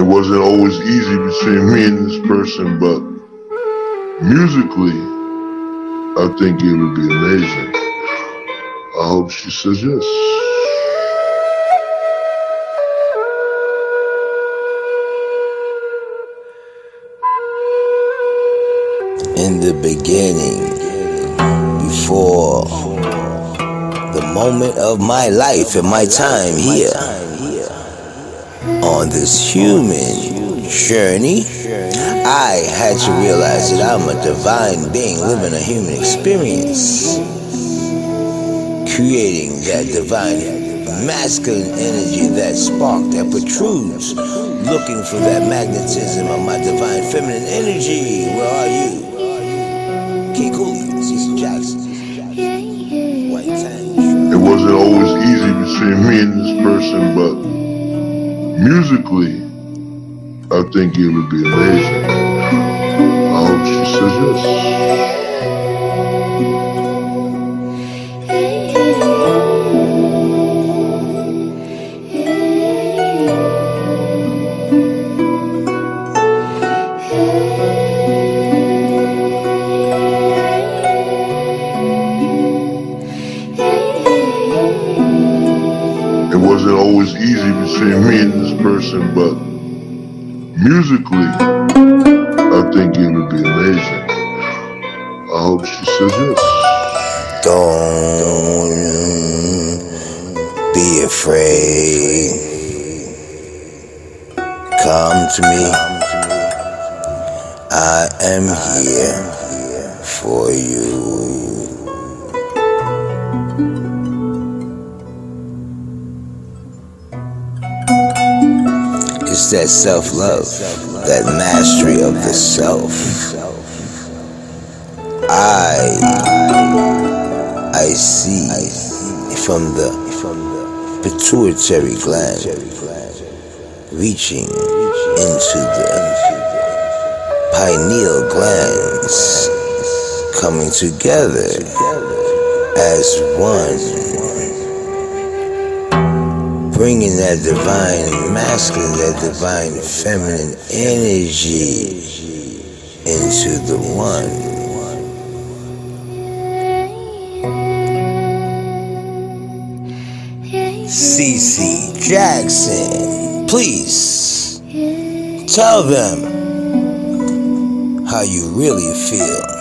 It wasn't always easy between me and this person, but musically, I think it would be amazing. I hope she says yes. In the beginning, before the moment of my life and my time here on this human journey, I had to realize that I'm a divine being living a human experience, creating that divine masculine energy, that spark that protrudes, looking for that magnetism of my divine feminine energy. Where are you? King Cooley, Cecil Jackson, It wasn't always easy between me and this person, but musically, I think it would be amazing. I hope she says yes. Person, but musically, I think it would be amazing. I hope she says yes. Don't be afraid. Come to me. I am here for you. That self love, that mastery of the self. I I see from the pituitary gland reaching into the pineal glands coming together as one bringing that divine masculine that divine feminine energy into the one CC Jackson, please tell them how you really feel.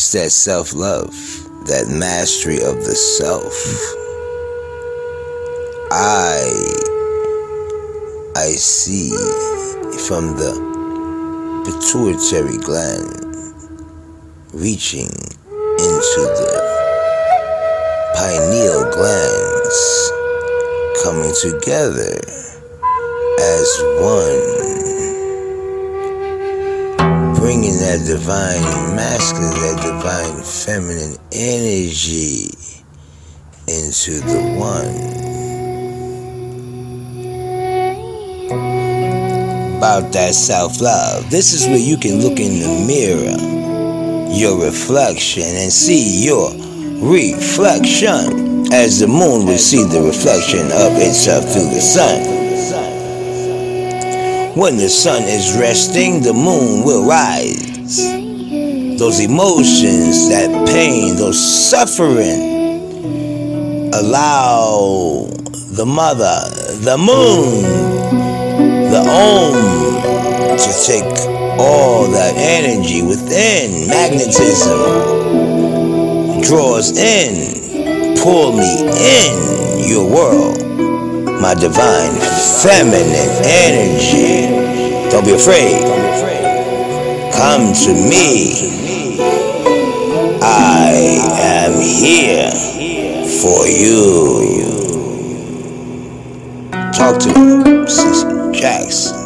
It's that self love, that mastery of the self. I I see from the pituitary gland reaching into the pineal glands coming together as one bringing that divine masculine that divine feminine energy into the one about that self love. This is where you can look in the mirror, your reflection, and see your reflection as the moon will see the reflection of itself through the sun. When the sun is resting, the moon will rise. Those emotions, that pain, those suffering, allow the mother, the moon, the Om to take all that energy within. Magnetism, draws in, pull me in your world my divine feminine energy. Don't be afraid. Come to me. I am here for you. Talk to me, Cece Jackson.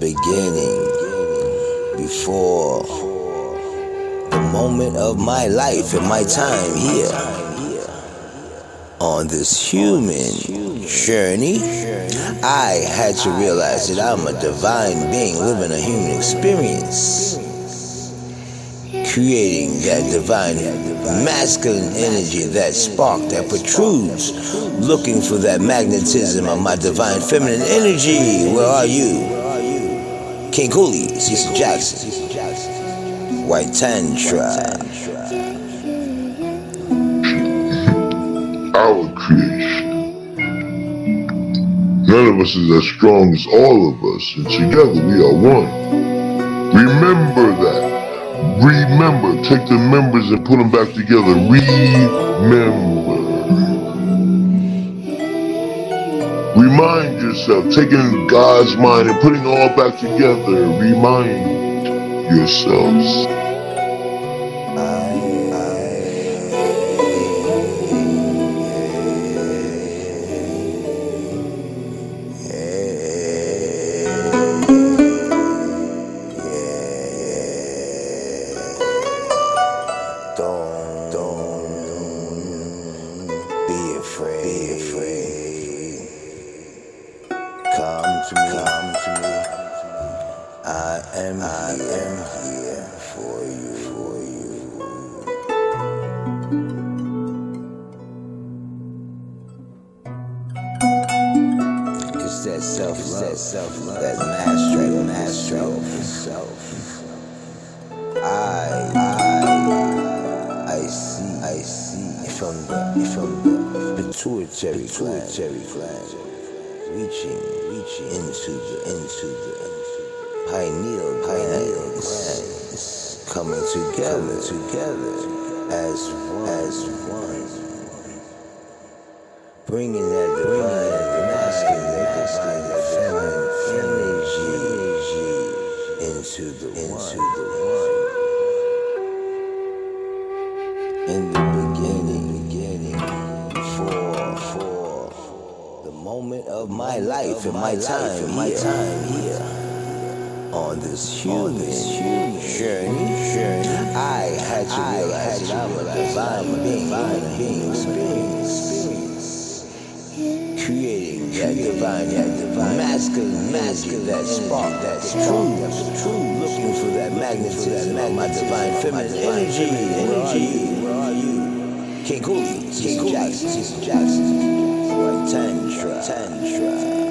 Beginning, before the moment of my life and my time here on this human journey, I had to realize that I'm a divine being living a human experience creating that divine masculine energy, that spark that protrudes, looking for that magnetism of my divine feminine energy. Where are you? King Cooley, Cecil Jackson, White Tantra. Our creation. None of us is as strong as all of us, and together we are one. Remember that. Remember, take the members and put them back together. Remember. Remind yourself, taking God's mind and putting it all back together. Remind yourselves. Pituitary gland, reaching reaching into the into the pineal pineal glands, coming together together as one. as one, bringing that divine masculine masculine feminine energy into the into the one. In the my life and my time, and my time here. On this human, journey, I had to realize that I'm a divine being, divine being experience, creating that divine, that divine masculine, masculine, that spark, that true, that's true, looking for that magnetism, that my divine feminine energy, energy. Where are you? King Cooley, King Jackson, Jackson, White Tantra, Tantra.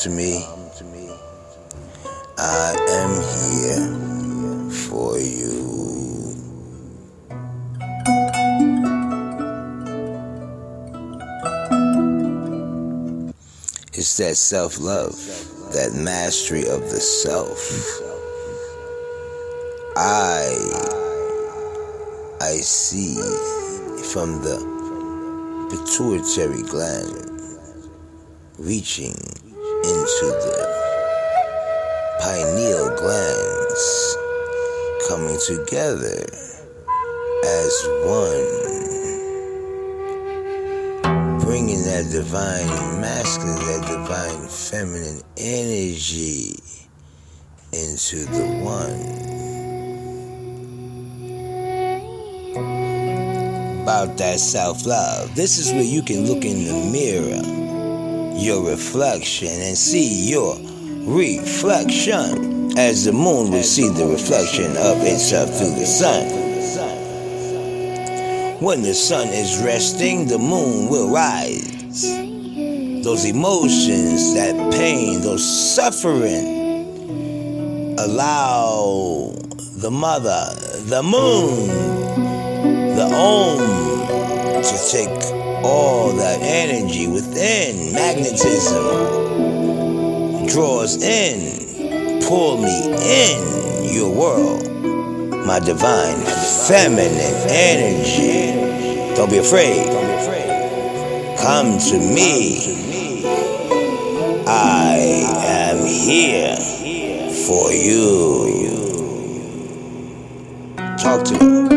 To me. I am here for you. It's that self love, that mastery of the self. I I see from the pituitary gland reaching into the pineal glands coming together as one bringing that divine masculine that divine feminine energy into the one about that self love. This is where you can look in the mirror, your reflection, and see your reflection as the moon will see the reflection of itself through the sun. When the sun is resting, the moon will rise. Those emotions, that pain, those suffering, allow the mother, the moon, the Om to take all that energy within, magnetism, draws in, pull me in your world, my divine feminine energy. Don't be afraid. Come to me. I am here for you. Talk to me,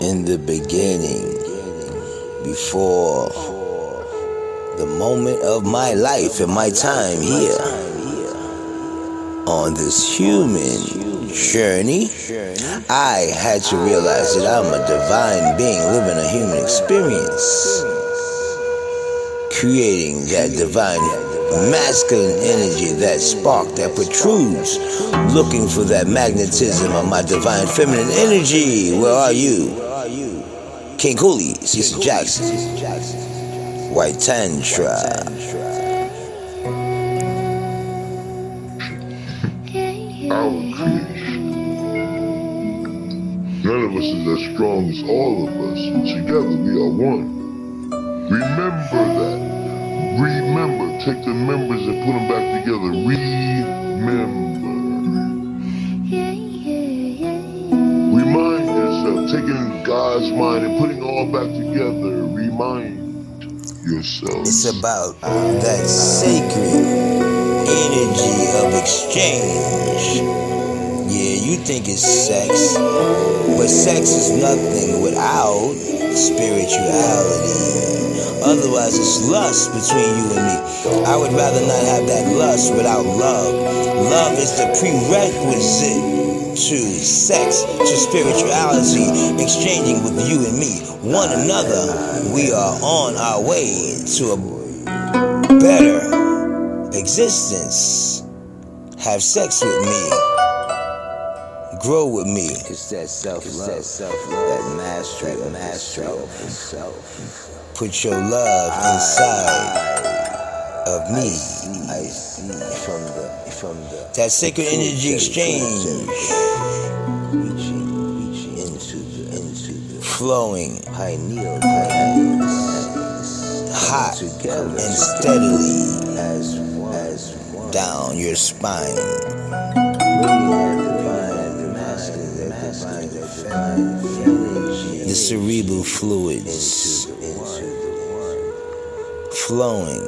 in the beginning, before the moment of my life and my time here on this human journey, I had to realize that I'm a divine being living a human experience, creating that divine masculine energy, that spark that protrudes, looking for that magnetism of my divine feminine energy. Where are you? King Cooley, Cecil Jackson, White Tantra. Is as strong as all of us, and together we are one. Remember that. Remember. Take the members and put them back together. Remember. Remind yourself. Taking God's mind and putting it all back together. Remind yourself. It's about uh, that sacred energy of exchange. You think it's sex, but sex is nothing without spirituality. Otherwise, it's lust between you and me. I would rather not have that lust without love. Love is the prerequisite to sex, to spirituality, exchanging with you and me, one another. We are on our way to a better existence. Have sex with me. Grow with me. It's that self love, that, self-love, that mastery, that mastery of self. Put your love inside of me. I see from the from the that sacred energy exchange. Reaching, reaching into the into the flowing pineal hot and steadily as as down your spine. The cerebral fluids flowing.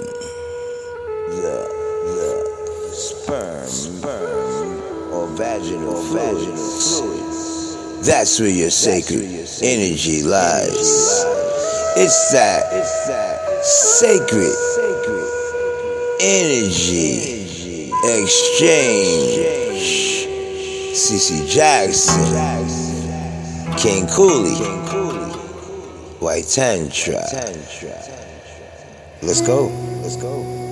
The, the sperm, sperm or vaginal, vaginal fluids. That's where your sacred energy lies. It's that, it's that sacred energy exchange. CC Jackson, King Cooley, White Tantra. Let's go. Let's go.